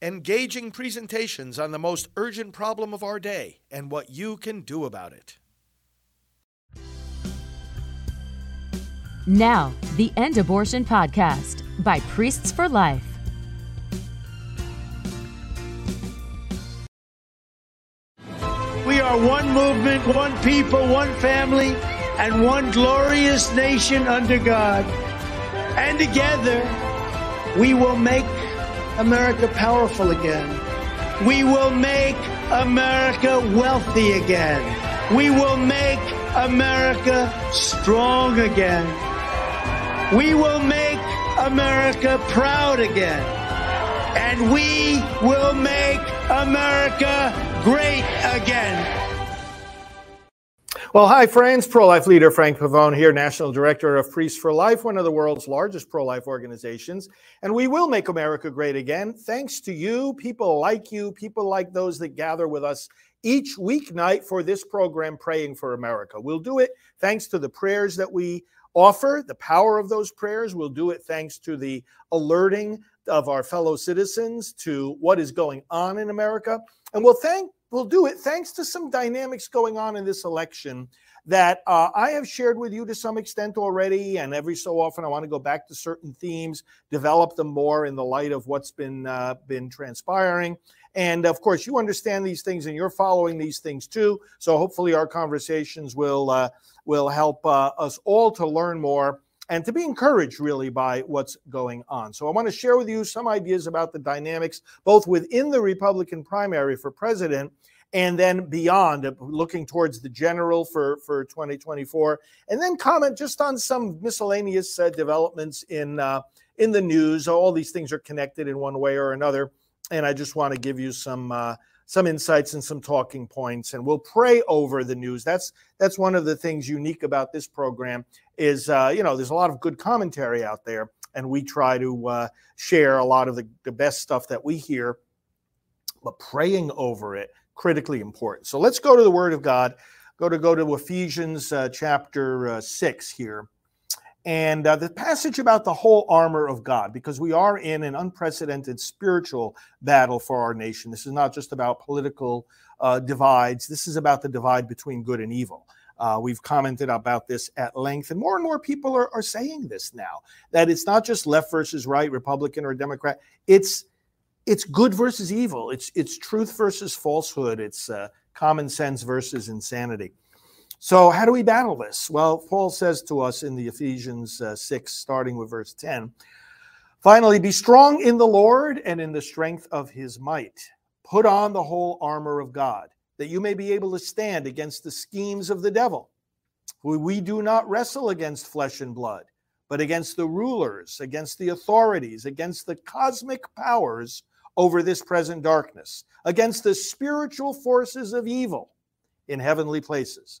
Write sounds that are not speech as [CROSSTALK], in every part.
engaging presentations on the most urgent problem of our day and what you can do about it. Now, the End Abortion Podcast by Priests for Life. We are one movement, one people, one family, and one glorious nation under God. And together, we will make America powerful again. We will make America wealthy again. We will make America strong again. We will make America proud again. And we will make America great again. Well, hi, friends. Pro life leader Frank Pavone here, National Director of Priests for Life, one of the world's largest pro life organizations. And we will make America great again thanks to you, people like you, people like those that gather with us each weeknight for this program, Praying for America. We'll do it thanks to the prayers that we offer, the power of those prayers. We'll do it thanks to the alerting of our fellow citizens to what is going on in America. And we'll thank we'll do it thanks to some dynamics going on in this election that uh, I have shared with you to some extent already. And every so often, I want to go back to certain themes, develop them more in the light of what's been uh, been transpiring. And of course, you understand these things, and you're following these things too. So hopefully, our conversations will uh, will help uh, us all to learn more and to be encouraged really by what's going on. So I want to share with you some ideas about the dynamics both within the Republican primary for president and then beyond uh, looking towards the general for for 2024 and then comment just on some miscellaneous uh, developments in uh, in the news all these things are connected in one way or another and I just want to give you some uh, some insights and some talking points and we'll pray over the news. That's that's one of the things unique about this program is uh, you know there's a lot of good commentary out there and we try to uh, share a lot of the, the best stuff that we hear but praying over it critically important. So let's go to the word of god. Go to go to ephesians uh, chapter uh, 6 here and uh, the passage about the whole armor of God, because we are in an unprecedented spiritual battle for our nation. This is not just about political uh, divides, this is about the divide between good and evil. Uh, we've commented about this at length, and more and more people are, are saying this now that it's not just left versus right, Republican or Democrat. It's it's good versus evil. It's it's truth versus falsehood. It's uh, common sense versus insanity. So, how do we battle this? Well, Paul says to us in the Ephesians uh, 6, starting with verse 10 Finally, be strong in the Lord and in the strength of his might. Put on the whole armor of God, that you may be able to stand against the schemes of the devil. We do not wrestle against flesh and blood, but against the rulers, against the authorities, against the cosmic powers over this present darkness, against the spiritual forces of evil in heavenly places.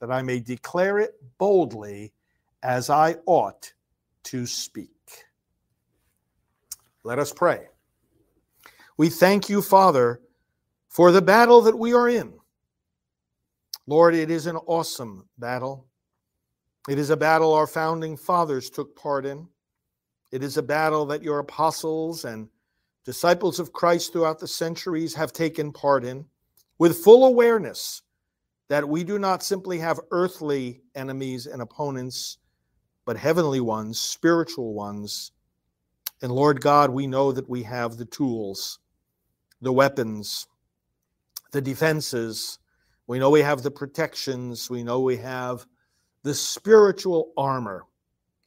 that I may declare it boldly as I ought to speak. Let us pray. We thank you, Father, for the battle that we are in. Lord, it is an awesome battle. It is a battle our founding fathers took part in. It is a battle that your apostles and disciples of Christ throughout the centuries have taken part in with full awareness that we do not simply have earthly enemies and opponents, but heavenly ones, spiritual ones. And Lord God, we know that we have the tools, the weapons, the defenses. We know we have the protections. We know we have the spiritual armor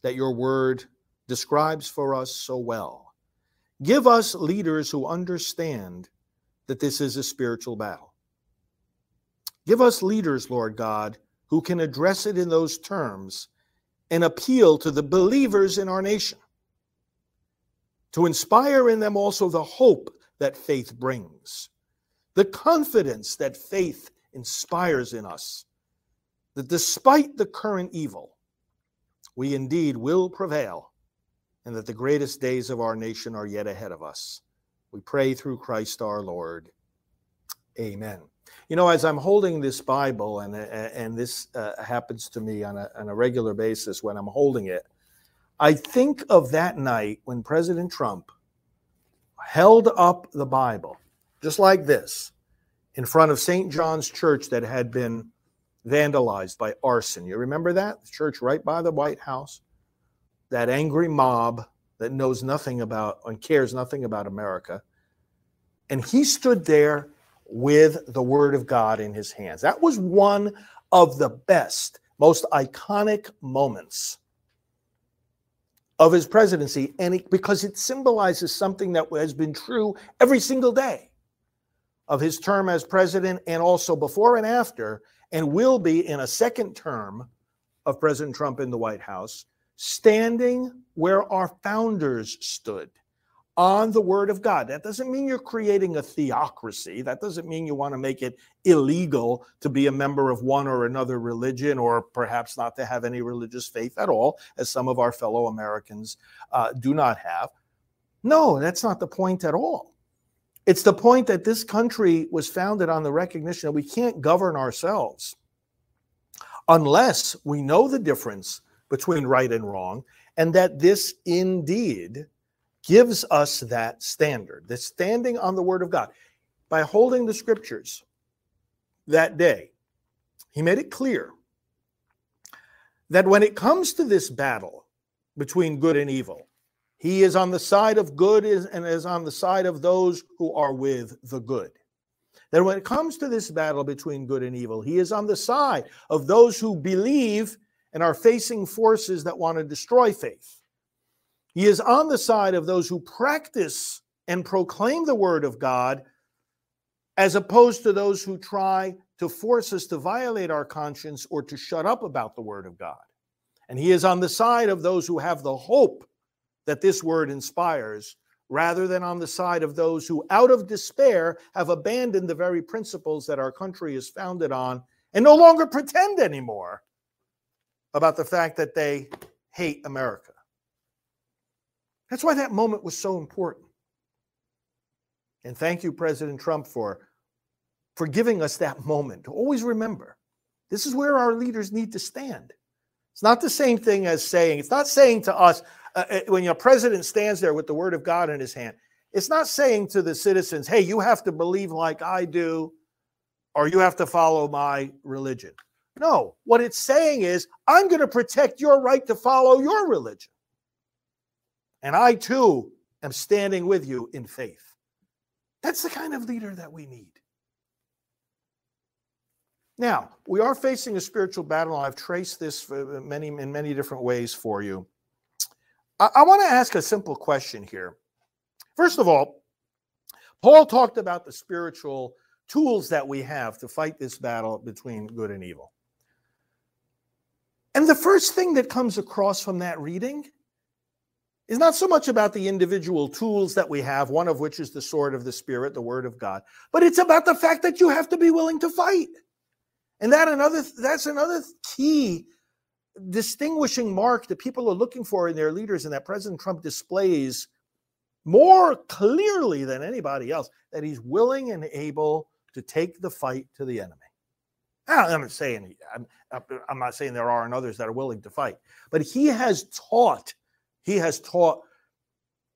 that your word describes for us so well. Give us leaders who understand that this is a spiritual battle. Give us leaders, Lord God, who can address it in those terms and appeal to the believers in our nation, to inspire in them also the hope that faith brings, the confidence that faith inspires in us, that despite the current evil, we indeed will prevail and that the greatest days of our nation are yet ahead of us. We pray through Christ our Lord. Amen. You know, as I'm holding this Bible, and and this uh, happens to me on a, on a regular basis when I'm holding it, I think of that night when President Trump held up the Bible, just like this, in front of St. John's Church that had been vandalized by arson. You remember that? The church right by the White House. That angry mob that knows nothing about and cares nothing about America. And he stood there with the word of God in his hands. That was one of the best, most iconic moments of his presidency and it, because it symbolizes something that has been true every single day of his term as president and also before and after and will be in a second term of President Trump in the White House, standing where our founders stood on the Word of God. That doesn't mean you're creating a theocracy. That doesn't mean you want to make it illegal to be a member of one or another religion or perhaps not to have any religious faith at all, as some of our fellow Americans uh, do not have. No, that's not the point at all. It's the point that this country was founded on the recognition that we can't govern ourselves unless we know the difference between right and wrong, and that this indeed gives us that standard, the standing on the word of God. By holding the scriptures that day, he made it clear that when it comes to this battle between good and evil, he is on the side of good and is on the side of those who are with the good. That when it comes to this battle between good and evil, he is on the side of those who believe and are facing forces that want to destroy faith. He is on the side of those who practice and proclaim the word of God, as opposed to those who try to force us to violate our conscience or to shut up about the word of God. And he is on the side of those who have the hope that this word inspires, rather than on the side of those who, out of despair, have abandoned the very principles that our country is founded on and no longer pretend anymore about the fact that they hate America. That's why that moment was so important. And thank you, President Trump, for, for giving us that moment to always remember this is where our leaders need to stand. It's not the same thing as saying, it's not saying to us, uh, uh, when your president stands there with the word of God in his hand, it's not saying to the citizens, hey, you have to believe like I do, or you have to follow my religion. No, what it's saying is, I'm going to protect your right to follow your religion. And I too am standing with you in faith. That's the kind of leader that we need. Now, we are facing a spiritual battle. and I've traced this for uh, many in many different ways for you. I, I want to ask a simple question here. First of all, Paul talked about the spiritual tools that we have to fight this battle between good and evil. And the first thing that comes across from that reading is not so much about the individual tools that we have, one of which is the sword of the Spirit, the Word of God, but it's about the fact that you have to be willing to fight. And that another that's another key distinguishing mark that people are looking for in their leaders and that President Trump displays more clearly than anybody else that he's willing and able to take the fight to the enemy. I'm not saying I'm, I'm not saying there aren't others that are willing to fight, but he has taught he has taught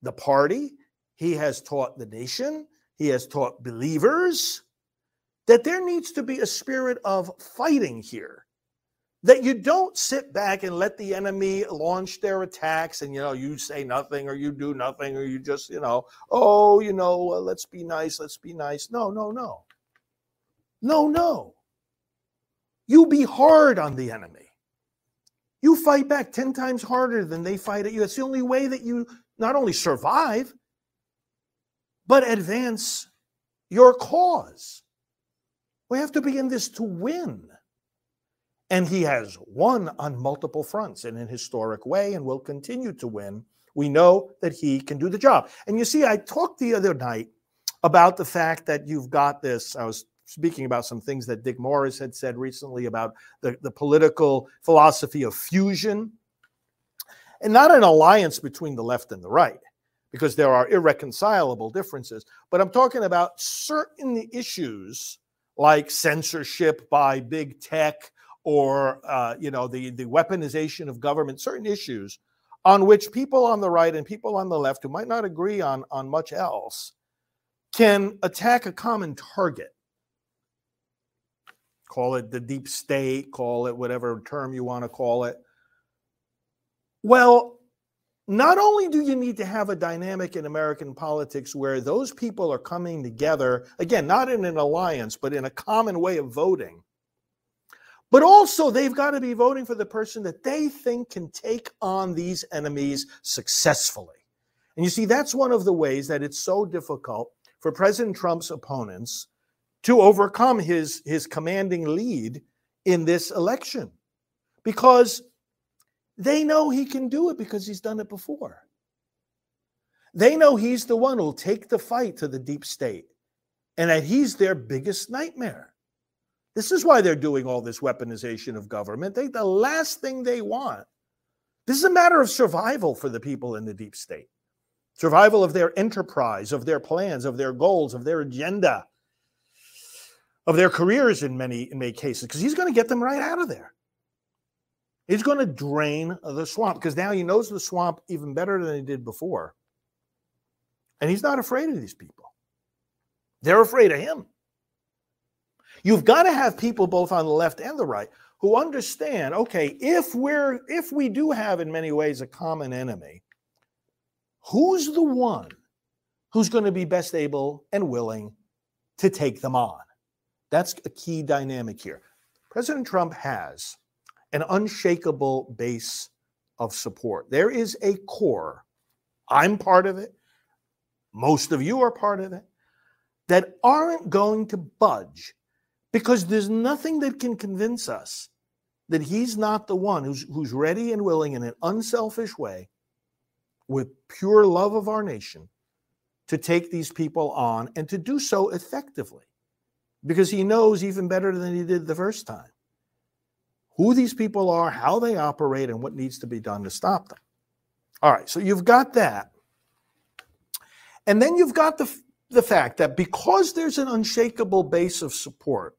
the party, he has taught the nation, he has taught believers that there needs to be a spirit of fighting here that you don't sit back and let the enemy launch their attacks and you know you say nothing or you do nothing or you just you know oh you know uh, let's be nice let's be nice no no no No, no. You be hard on the enemy. You fight back 10 times harder than they fight at you. It's the only way that you not only survive, but advance your cause. We have to be in this to win. And he has won on multiple fronts in an historic way and will continue to win. We know that he can do the job. And you see, I talked the other night about the fact that you've got this. I was speaking about some things that Dick Morris had said recently about the, the political philosophy of fusion and not an alliance between the left and the right because there are irreconcilable differences. But I'm talking about certain issues like censorship by big tech or uh, you know the, the weaponization of government, certain issues on which people on the right and people on the left who might not agree on, on much else can attack a common target. Call it the deep state, call it whatever term you want to call it. Well, not only do you need to have a dynamic in American politics where those people are coming together, again, not in an alliance, but in a common way of voting, but also they've got to be voting for the person that they think can take on these enemies successfully. And you see, that's one of the ways that it's so difficult for President Trump's opponents to overcome his, his commanding lead in this election because they know he can do it because he's done it before. They know he's the one who'll take the fight to the deep state and that he's their biggest nightmare. This is why they're doing all this weaponization of government. They, the last thing they want, this is a matter of survival for the people in the deep state survival of their enterprise, of their plans, of their goals, of their agenda, of their careers in many, in many cases, because he's going to get them right out of there. He's going to drain the swamp because now he knows the swamp even better than he did before. And he's not afraid of these people. They're afraid of him. You've got to have people both on the left and the right who understand, okay, if we're if we do have in many ways a common enemy, who's the one who's going to be best able and willing to take them on? That's a key dynamic here. President Trump has an unshakable base of support. There is a core. I'm part of it. Most of you are part of it that aren't going to budge because there's nothing that can convince us that he's not the one who's, who's ready and willing in an unselfish way with pure love of our nation to take these people on and to do so effectively because he knows even better than he did the first time who these people are, how they operate, and what needs to be done to stop them. All right, so you've got that. And then you've got the, the fact that because there's an unshakable base of support,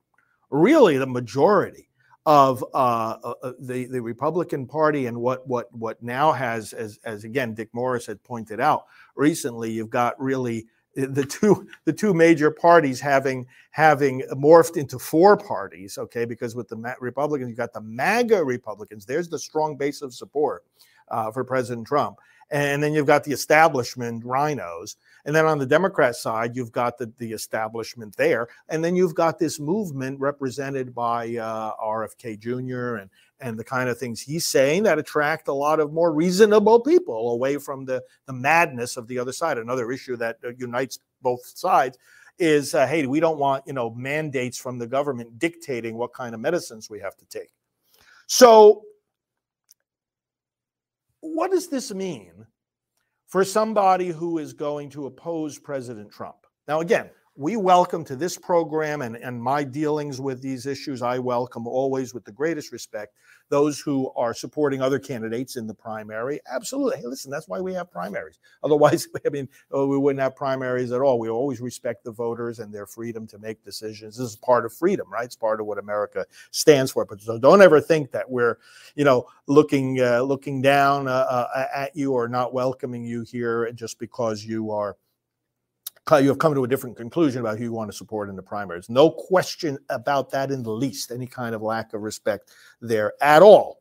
really the majority of uh, uh, uh, the the Republican Party and what what what now has as as again Dick Morris had pointed out recently, you've got really the two [LAUGHS] the two major parties having having morphed into four parties. Okay, because with the Republicans, you've got the MAGA Republicans. There's the strong base of support uh, for President Trump, and then you've got the establishment RINOs. And then on the Democrat side, you've got the, the establishment there. And then you've got this movement represented by uh, RFK Jr. and, and the kind of things he's saying that attract a lot of more reasonable people away from the, the madness of the other side. Another issue that uh, unites both sides is uh, hey, we don't want you know mandates from the government dictating what kind of medicines we have to take. So, what does this mean for somebody who is going to oppose President Trump. Now, again, we welcome to this program and, and my dealings with these issues, I welcome always with the greatest respect those who are supporting other candidates in the primary. Absolutely. Hey, listen, that's why we have primaries. [LAUGHS] Otherwise, I mean, oh, we wouldn't have primaries at all. We always respect the voters and their freedom to make decisions. This is part of freedom, right? It's part of what America stands for. But so don't ever think that we're, you know, looking uh, looking down uh, uh, at you or not welcoming you here just because you are you have come to a different conclusion about who you want to support in the primaries. No question about that in the least, any kind of lack of respect there at all.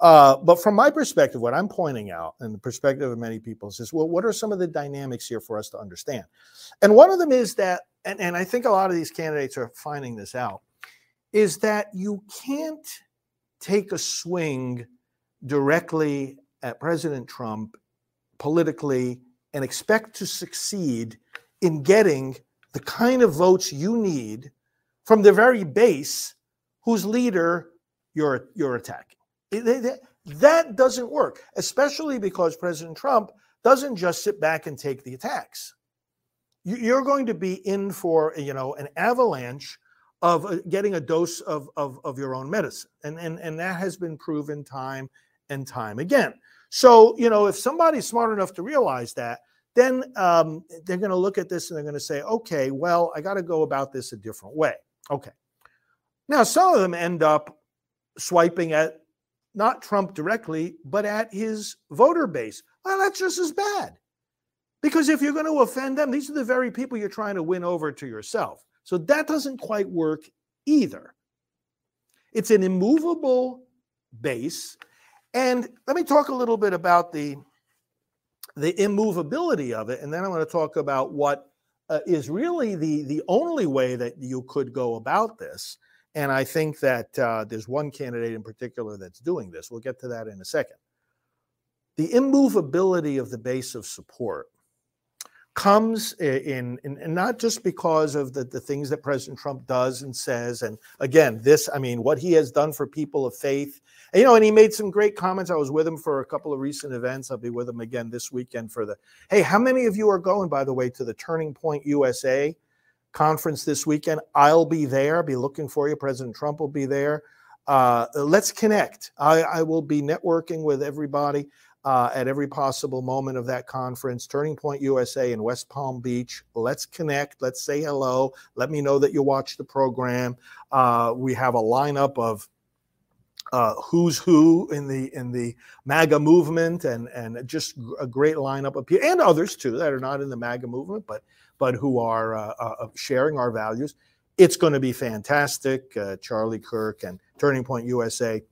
Uh, but from my perspective, what I'm pointing out, and the perspective of many people, is well, what are some of the dynamics here for us to understand? And one of them is that and, and I think a lot of these candidates are finding this out, is that you can't take a swing directly at President Trump politically and expect to succeed in getting the kind of votes you need from the very base whose leader you're you're attacking. that doesn't work, especially because President Trump doesn't just sit back and take the attacks. You're going to be in for you know an avalanche of uh, getting a dose of, of, of your own medicine, and, and and that has been proven time and time again. So you know if somebody's smart enough to realize that, then um, they're going to look at this and they're going to say, okay, well, I got to go about this a different way. Okay. Now, some of them end up swiping at not Trump directly, but at his voter base. Well, that's just as bad. Because if you're going to offend them, these are the very people you're trying to win over to yourself. So that doesn't quite work either. It's an immovable base. And let me talk a little bit about the the immovability of it, and then I'm going to talk about what uh, is really the the only way that you could go about this. And I think that uh, there's one candidate in particular that's doing this. We'll get to that in a second. The immovability of the base of support comes in, in, in, not just because of the, the things that President Trump does and says. And again, this, I mean, what he has done for people of faith. And, you know, and he made some great comments. I was with him for a couple of recent events. I'll be with him again this weekend for the. Hey, how many of you are going, by the way, to the Turning Point USA conference this weekend? I'll be there. I'll be looking for you. President Trump will be there. Uh, let's connect. I, I will be networking with everybody uh, at every possible moment of that conference. Turning Point USA in West Palm Beach. Let's connect. Let's say hello. Let me know that you watch the program. Uh, we have a lineup of uh, who's who in the in the MAGA movement, and and just a great lineup of people, and others too that are not in the MAGA movement, but but who are uh, uh, sharing our values. It's going to be fantastic. Uh, Charlie Kirk and Turning Point USA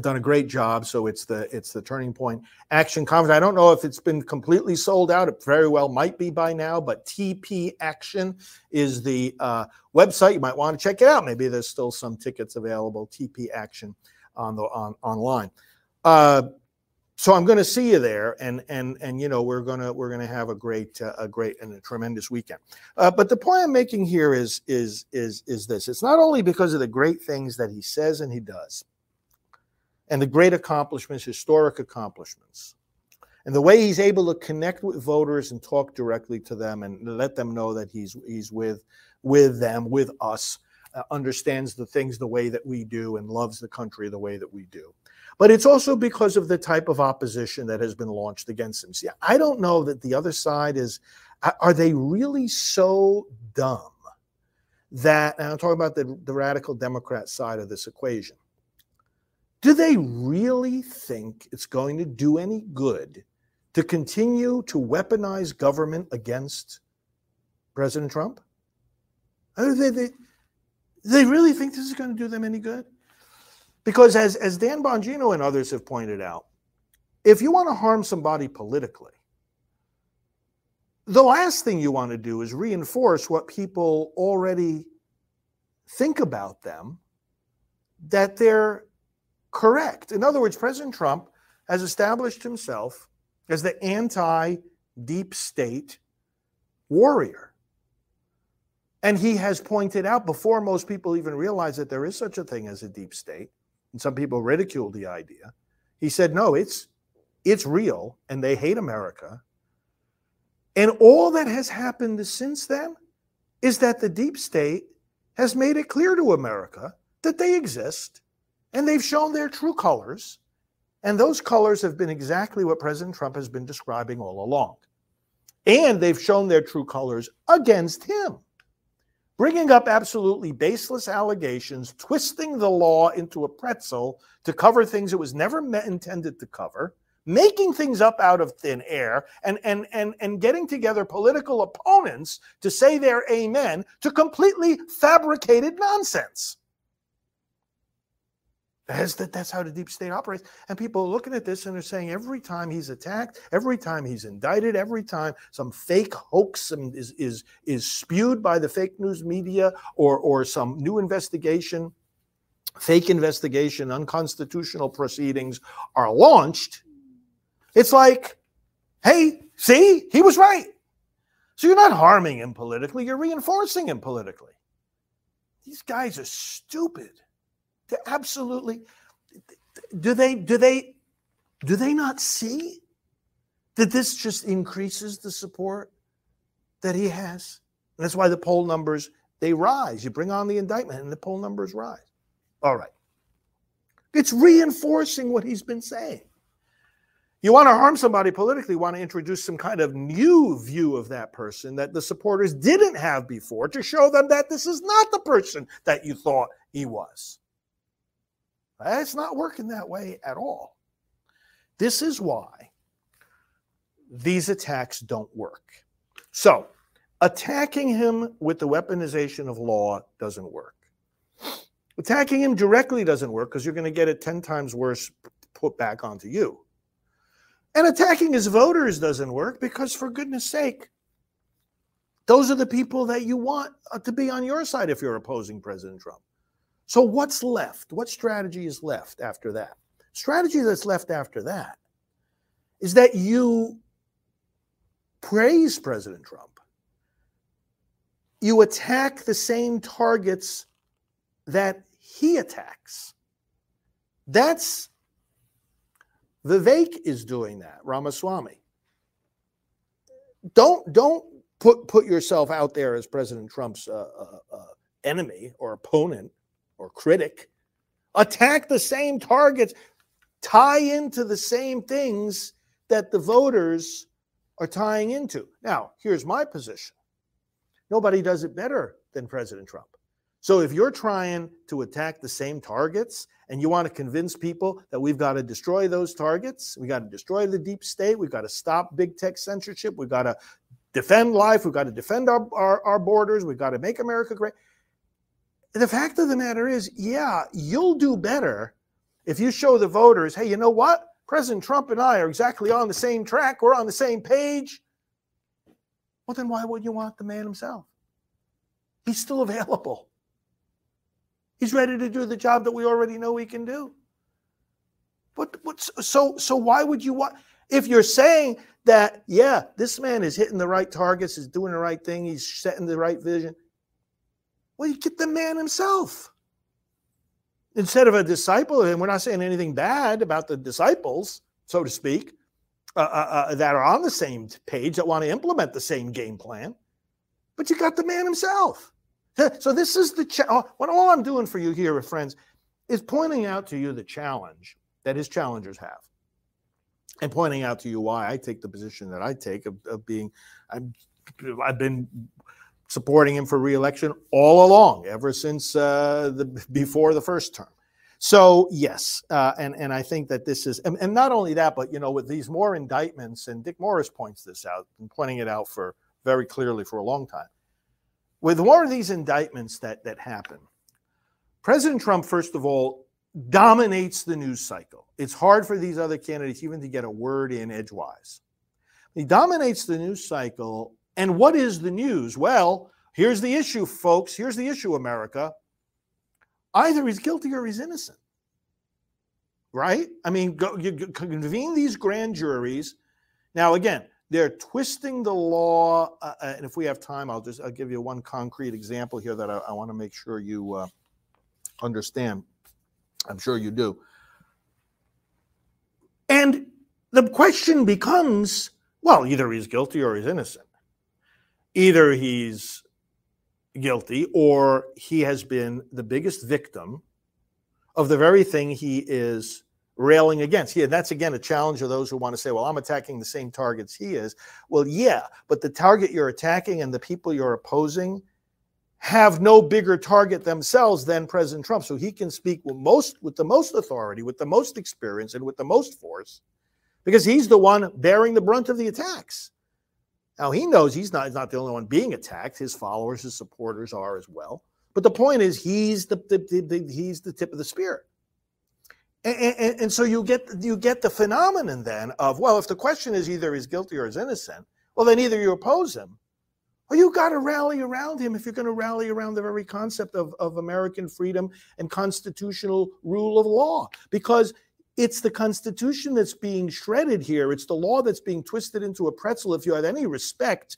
done a great job. So it's the it's the Turning Point Action Conference. I don't know if it's been completely sold out. It very well might be by now, but TP Action is the uh, website. You might want to check it out. Maybe there's still some tickets available. TP Action on the on online. Uh, so I'm going to see you there, and and and you know we're gonna we're gonna have a great uh, a great and a tremendous weekend. Uh, but the point I'm making here is is is is this: it's not only because of the great things that he says and he does and the great accomplishments, historic accomplishments. And the way he's able to connect with voters and talk directly to them and let them know that he's he's with with them, with us, uh, understands the things the way that we do and loves the country the way that we do. But it's also because of the type of opposition that has been launched against him. See, I don't know that the other side is are they really so dumb that and I'm talking about the, the radical Democrat side of this equation do they really think it's going to do any good to continue to weaponize government against President Trump? They, they, they really think this is going to do them any good? Because as, as Dan Bongino and others have pointed out, if you want to harm somebody politically, the last thing you want to do is reinforce what people already think about them that they're correct. In other words, President Trump has established himself as the anti deep state warrior. And he has pointed out before most people even realize that there is such a thing as a deep state, and some people ridicule the idea. He said, no, it's it's real and they hate America. And all that has happened since then is that the deep state has made it clear to America that they exist and they've shown their true colors. And those colors have been exactly what President Trump has been describing all along. And they've shown their true colors against him, bringing up absolutely baseless allegations, twisting the law into a pretzel to cover things it was never intended to cover, making things up out of thin air, and, and, and, and getting together political opponents to say their amen to completely fabricated nonsense. That's, that, that's how the deep state operates. And people are looking at this and they're saying every time he's attacked, every time he's indicted, every time some fake hoax um, is, is, is spewed by the fake news media or, or some new investigation, fake investigation, unconstitutional proceedings are launched, it's like, hey, see, he was right. So you're not harming him politically, you're reinforcing him politically. These guys are stupid. Absolutely do they do they do they not see that this just increases the support that he has? And that's why the poll numbers they rise. You bring on the indictment and the poll numbers rise. All right. It's reinforcing what he's been saying. You want to harm somebody politically, want to introduce some kind of new view of that person that the supporters didn't have before to show them that this is not the person that you thought he was. It's not working that way at all. This is why these attacks don't work. So, attacking him with the weaponization of law doesn't work. Attacking him directly doesn't work because you're going to get it 10 times worse put back onto you. And attacking his voters doesn't work because, for goodness sake, those are the people that you want uh, to be on your side if you're opposing President Trump. So, what's left? What strategy is left after that? Strategy that's left after that is that you praise President Trump. You attack the same targets that he attacks. That's Vivek is doing that, Ramaswamy. Don't don't put put yourself out there as President Trump's uh, uh, uh, enemy or opponent or critic. Attack the same targets, tie into the same things that the voters are tying into. Now, here's my position. Nobody does it better than President Trump. So if you're trying to attack the same targets and you want to convince people that we've got to destroy those targets, we got to destroy the deep state, we've got to stop big tech censorship, we've got to defend life, we've got to defend our, our, our borders, we've got to make America great. The fact of the matter is, yeah, you'll do better if you show the voters, hey, you know what? President Trump and I are exactly on the same track, we're on the same page. Well, then why would you want the man himself? He's still available. He's ready to do the job that we already know he can do. But, but so so why would you want if you're saying that yeah this man is hitting the right targets is doing the right thing he's setting the right vision well you get the man himself. Instead of a disciple and we're not saying anything bad about the disciples so to speak uh, uh, uh, that are on the same page that want to implement the same game plan but you got the man himself. So this is the cha- what all I'm doing for you here, friends, is pointing out to you the challenge that his challengers have, and pointing out to you why I take the position that I take of, of being, I'm, I've been supporting him for reelection all along, ever since uh, the before the first term. So yes, uh, and and I think that this is, and, and not only that, but you know, with these more indictments, and Dick Morris points this out and pointing it out for very clearly for a long time with more of these indictments that, that happen, President Trump, first of all, dominates the news cycle. It's hard for these other candidates even to get a word in edgewise. He dominates the news cycle. And what is the news? Well, here's the issue, folks. Here's the issue, America. Either he's guilty or he's innocent. Right? I mean, go, you convene these grand juries. Now, again, they're twisting the law. Uh, uh, and if we have time, I'll just I'll give you one concrete example here that I, I want to make sure you uh, understand. I'm sure you do. And the question becomes well, either he's guilty or he's innocent. Either he's guilty or he has been the biggest victim of the very thing he is railing against. Yeah, that's again a challenge of those who want to say, well, I'm attacking the same targets he is. Well, yeah, but the target you're attacking and the people you're opposing have no bigger target themselves than President Trump. So he can speak with most with the most authority, with the most experience, and with the most force, because he's the one bearing the brunt of the attacks. Now he knows he's not, he's not the only one being attacked. His followers, his supporters are as well. But the point is, he's the, the, the, the he's the tip of the spear. And, and, and, so you get you get the phenomenon then of well, if the question is either he's guilty or he's innocent, well then either you oppose him, or you got to rally around him if you're going to rally around the very concept of, of American freedom and constitutional rule of law, because it's the Constitution that's being shredded here. It's the law that's being twisted into a pretzel. If you have any respect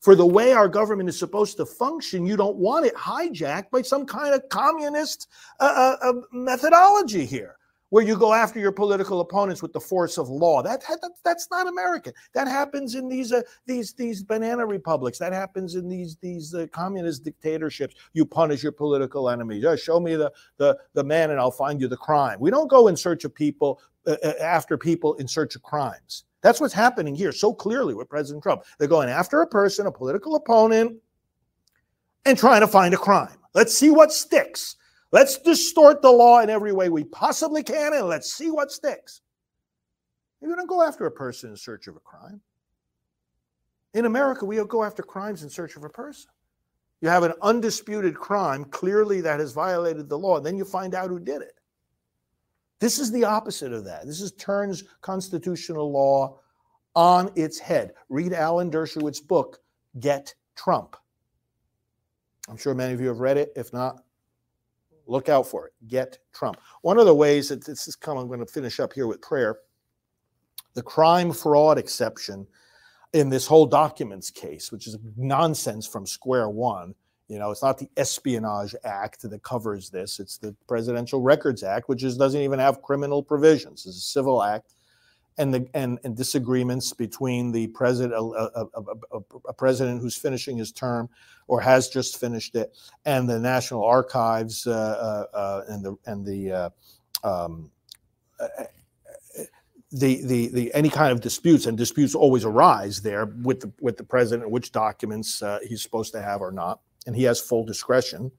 for the way our government is supposed to function, you don't want it hijacked by some kind of communist uh, uh, uh methodology here where you go after your political opponents with the force of law. That, that that's not American. That happens in these uh, these these banana republics. That happens in these these uh, communist dictatorships. You punish your political enemies. Just show me the the the man, and I'll find you the crime. We don't go in search of people uh, uh, after people in search of crimes. That's what's happening here so clearly with President Trump. They're going after a person, a political opponent, and trying to find a crime. Let's see what sticks. Let's distort the law in every way we possibly can and let's see what sticks. You don't go after a person in search of a crime. In America, we go after crimes in search of a person. You have an undisputed crime, clearly that has violated the law, and then you find out who did it. This is the opposite of that. This is turns constitutional law on its head. Read Alan Dershowitz's book, Get Trump. I'm sure many of you have read it. If not, Look out for it. Get Trump. One of the ways that this is come, I'm going to finish up here with prayer. The crime fraud exception in this whole documents case, which is nonsense from square one. You know, it's not the Espionage Act that covers this. It's the Presidential Records Act, which is, doesn't even have criminal provisions. It's a civil act and the and, and disagreements between the president, a, a, a, a, president who's finishing his term or has just finished it, and the National Archives uh, uh, uh and the and the uh, um, uh, the, the the any kind of disputes and disputes always arise there with the with the president which documents uh, he's supposed to have or not and he has full discretion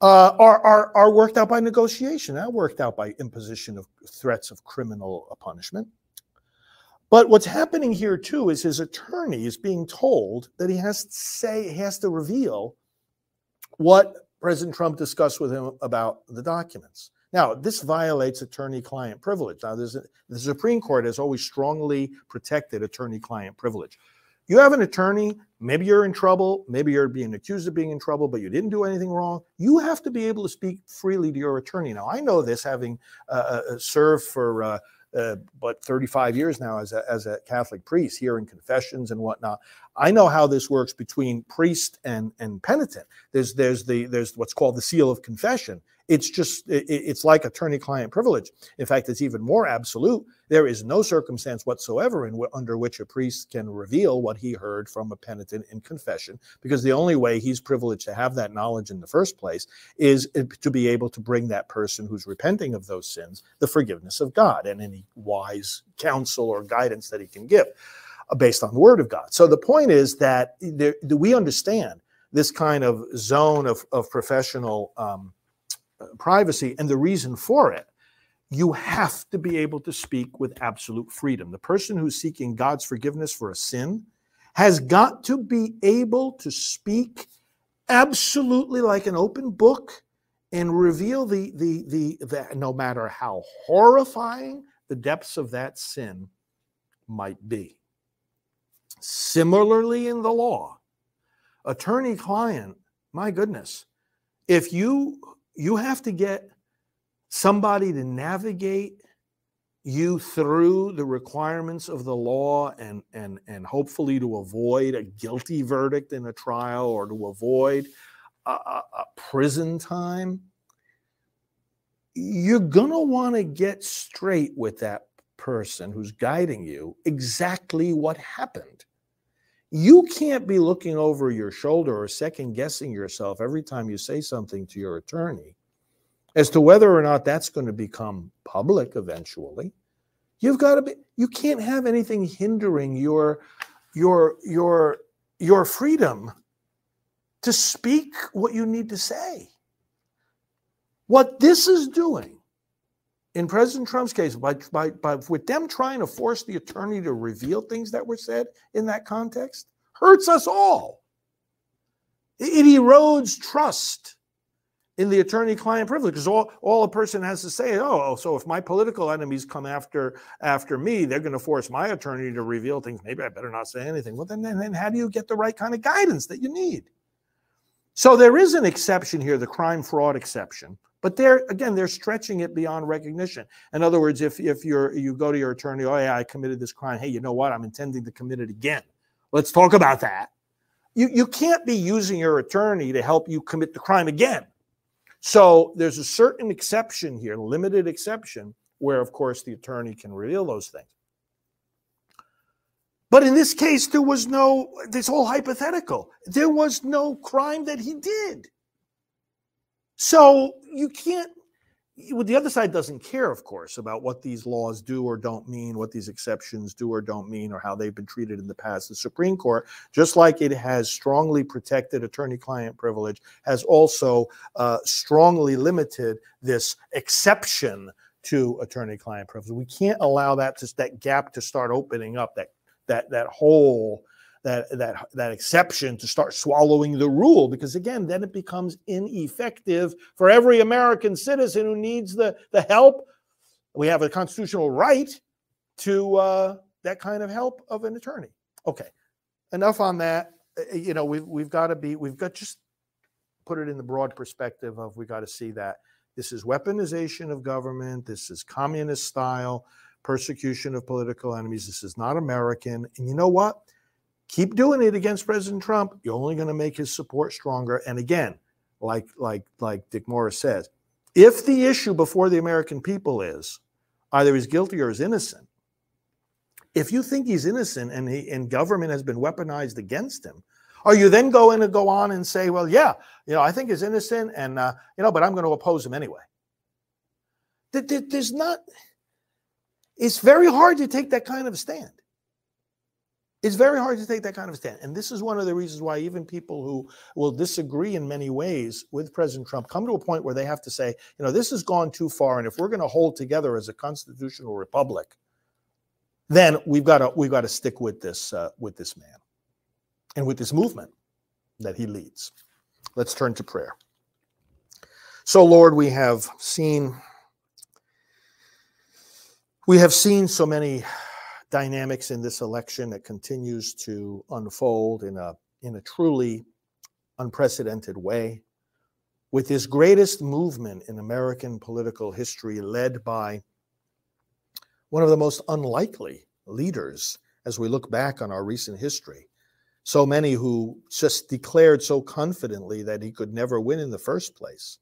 uh, are, are, are worked out by negotiation, not worked out by imposition of threats of criminal punishment. But what's happening here too is his attorney is being told that he has to say, he has to reveal what President Trump discussed with him about the documents. Now, this violates attorney client privilege. Now, a, the Supreme Court has always strongly protected attorney client privilege. You have an attorney, maybe you're in trouble, maybe you're being accused of being in trouble, but you didn't do anything wrong. You have to be able to speak freely to your attorney. Now, I know this having uh, uh, uh served for uh, uh, but 35 years now as a, as a Catholic priest, hearing confessions and whatnot. I know how this works between priest and, and penitent. There's, there's, the, there's what's called the seal of confession. It's just, it, it's like attorney client privilege. In fact, it's even more absolute. There is no circumstance whatsoever in under which a priest can reveal what he heard from a penitent in confession, because the only way he's privileged to have that knowledge in the first place is to be able to bring that person who's repenting of those sins the forgiveness of God and any wise counsel or guidance that he can give uh, based on the word of God. So the point is that there, we understand this kind of zone of, of professional um, privacy and the reason for it, you have to be able to speak with absolute freedom. The person who's seeking God's forgiveness for a sin has got to be able to speak absolutely like an open book and reveal the the the that no matter how horrifying the depths of that sin might be. Similarly in the law, attorney client, my goodness, if you you have to get somebody to navigate you through the requirements of the law and and and hopefully to avoid a guilty verdict in a trial or to avoid a, a, a prison time. You're going to want to get straight with that person who's guiding you exactly what happened you can't be looking over your shoulder or second guessing yourself every time you say something to your attorney as to whether or not that's going to become public eventually. You've got to be you can't have anything hindering your your your your freedom to speak what you need to say. What this is doing in President Trump's case, by, by, by, with them trying to force the attorney to reveal things that were said in that context, hurts us all. It, it erodes trust in the attorney-client privilege because all, all a person has to say, oh, oh, so if my political enemies come after after me, they're going to force my attorney to reveal things. Maybe I better not say anything. Well, then, then, then how do you get the right kind of guidance that you need? So there is an exception here, the crime fraud exception. But they're again, they're stretching it beyond recognition. In other words, if if you're you go to your attorney, oh yeah, I committed this crime. Hey, you know what? I'm intending to commit it again. Let's talk about that. You you can't be using your attorney to help you commit the crime again. So there's a certain exception here, limited exception, where of course the attorney can reveal those things. But in this case, there was no, this whole hypothetical. There was no crime that he did. So you can't. Well, the other side doesn't care, of course, about what these laws do or don't mean, what these exceptions do or don't mean, or how they've been treated in the past. The Supreme Court, just like it has strongly protected attorney client privilege, has also uh, strongly limited this exception to attorney client privilege. We can't allow that to, that gap to start opening up, that, that, that hole that that that exception to start swallowing the rule because again then it becomes ineffective for every american citizen who needs the the help. We have a constitutional right to uh, that kind of help of an attorney. Okay enough on that. Uh, you know we've, we've got to be we've got just put it in the broad perspective of we got to see that this is weaponization of government this is communist style persecution of political enemies this is not american. And you know what keep doing it against President Trump, you're only going to make his support stronger. And again, like like like Dick Morris says, if the issue before the American people is either he's guilty or he's innocent, if you think he's innocent and he and government has been weaponized against him, are you then going to go on and say, well, yeah, you know, I think he's innocent, and uh, you know, but I'm going to oppose him anyway? There's not. It's very hard to take that kind of stand. It's very hard to take that kind of stand. And this is one of the reasons why even people who will disagree in many ways with President Trump come to a point where they have to say, you know, this has gone too far. And if we're going to hold together as a constitutional republic, then we've got to we've got to stick with this uh, with this man and with this movement that he leads. Let's turn to prayer. So, Lord, we have seen we have seen so many dynamics in this election that continues to unfold in a in a truly unprecedented way. With this greatest movement in American political history led by one of the most unlikely leaders as we look back on our recent history. So many who just declared so confidently that he could never win in the first place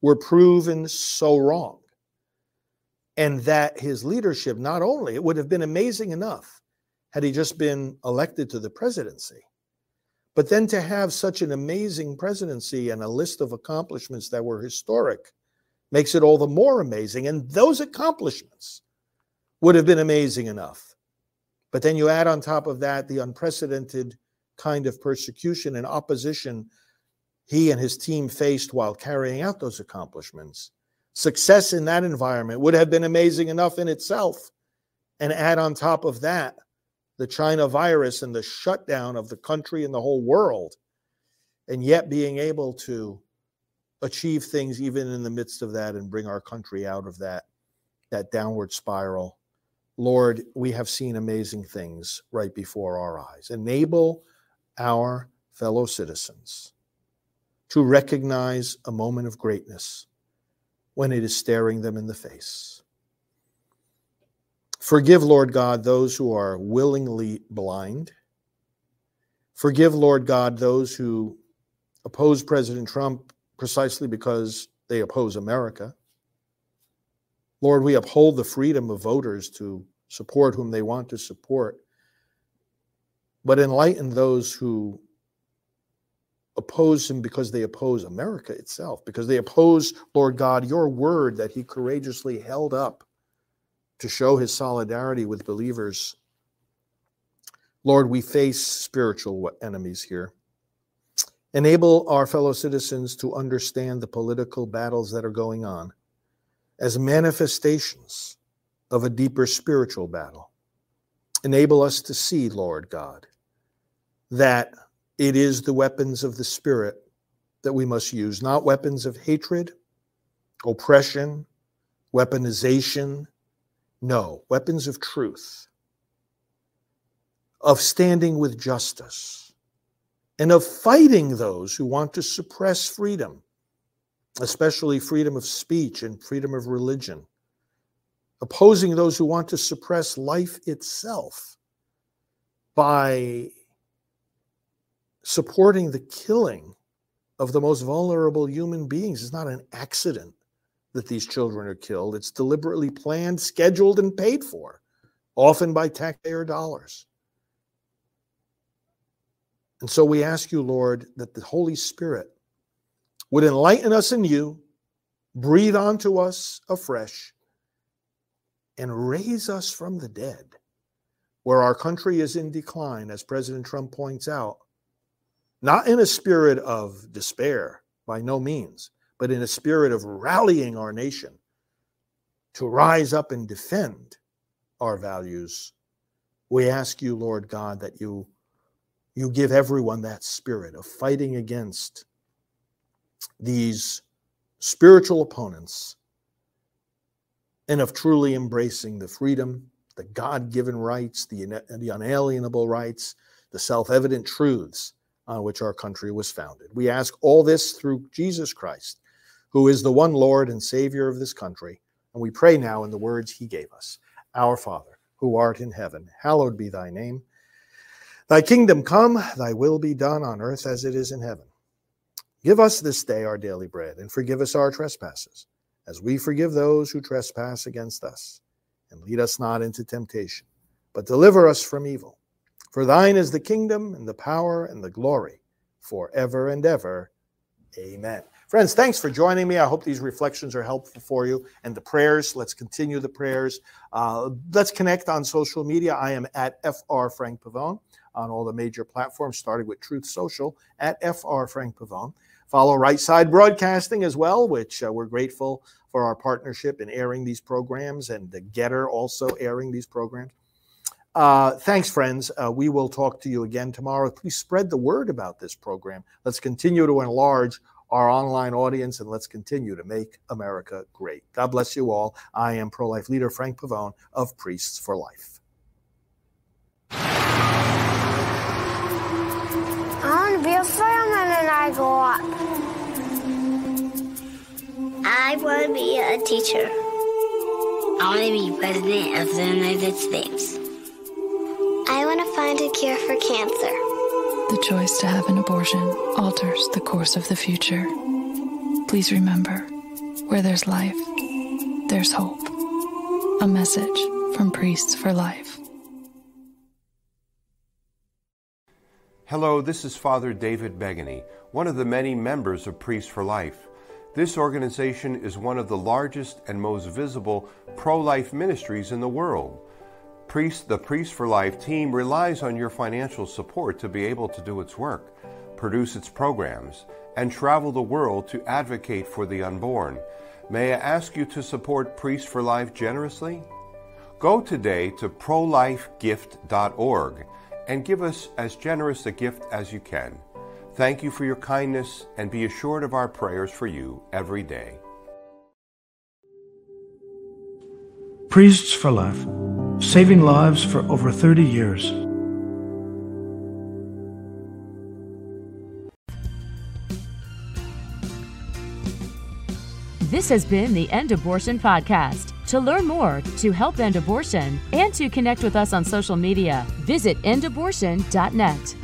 were proven so wrong and that his leadership not only it would have been amazing enough had he just been elected to the presidency but then to have such an amazing presidency and a list of accomplishments that were historic makes it all the more amazing. And those accomplishments would have been amazing enough. But then you add on top of that the unprecedented kind of persecution and opposition he and his team faced while carrying out those accomplishments Success in that environment would have been amazing enough in itself. And add on top of that the China virus and the shutdown of the country and the whole world, and yet being able to achieve things even in the midst of that and bring our country out of that that downward spiral. Lord, we have seen amazing things right before our eyes. Enable our fellow citizens to recognize a moment of greatness when it is staring them in the face. Forgive, Lord God, those who are willingly blind. Forgive, Lord God, those who oppose President Trump precisely because they oppose America. Lord, we uphold the freedom of voters to support whom they want to support, but enlighten those who oppose him because they oppose America itself, because they oppose, Lord God, your word that he courageously held up to show his solidarity with believers. Lord, we face spiritual enemies here. Enable our fellow citizens to understand the political battles that are going on as manifestations of a deeper spiritual battle. Enable us to see, Lord God, that it is the weapons of the Spirit that we must use, not weapons of hatred, oppression, weaponization. No, weapons of truth, of standing with justice, and of fighting those who want to suppress freedom, especially freedom of speech and freedom of religion, opposing those who want to suppress life itself by supporting the killing of the most vulnerable human beings. It's not an accident that these children are killed, it's deliberately planned, scheduled, and paid for, often by taxpayer dollars. And so we ask you, Lord, that the Holy Spirit would enlighten us in you, breathe onto us afresh, and raise us from the dead, where our country is in decline, as President Trump points out, not in a spirit of despair, by no means, but in a spirit of rallying our nation to rise up and defend our values. We ask you, Lord God, that you you give everyone that spirit of fighting against these spiritual opponents and of truly embracing the freedom, the God given rights, the, the unalienable rights, the self evident truths on which our country was founded. We ask all this through Jesus Christ, who is the one Lord and Savior of this country. And we pray now in the words he gave us Our Father, who art in heaven, hallowed be thy name. Thy kingdom come, thy will be done on earth as it is in heaven. Give us this day our daily bread, and forgive us our trespasses, as we forgive those who trespass against us. And lead us not into temptation, but deliver us from evil. For thine is the kingdom, and the power, and the glory, forever and ever. Amen. Friends, thanks for joining me. I hope these reflections are helpful for you. And the prayers, let's continue the prayers. Uh, let's connect on social media. I am at FR Frank Pavone on all the major platforms, starting with Truth Social at FR Frank Pavone. Follow Right Side Broadcasting as well, which uh, we're grateful for our partnership in airing these programs and the GETTR also airing these programs. Uh, thanks, friends. Uh, we will talk to you again tomorrow. Please spread the word about this program. Let's continue to enlarge our online audience and let's continue to make America great. God bless you all. I am pro life leader Frank Pavone of Priests for Life. I want to be a fireman when I grow up. I want to be a teacher. I want to be president of the United States. I want to find a cure for cancer. The choice to have an abortion alters the course of the future. Please remember where there's life, there's hope. A message from Priests for Life. Hello, this is Father David Begany, one of the many members of Priests for Life. This organization is one of the largest and most visible pro life ministries in the world. Priest, the Priests for Life team relies on your financial support to be able to do its work, produce its programs, and travel the world to advocate for the unborn. May I ask you to support Priests for Life generously? Go today to prolifegift.org and give us as generous a gift as you can. Thank you for your kindness and be assured of our prayers for you every day. Priests for Life, saving lives for over 30 years. This has been the End Abortion Podcast. To learn more, to help end abortion, and to connect with us on social media, visit endabortion.net.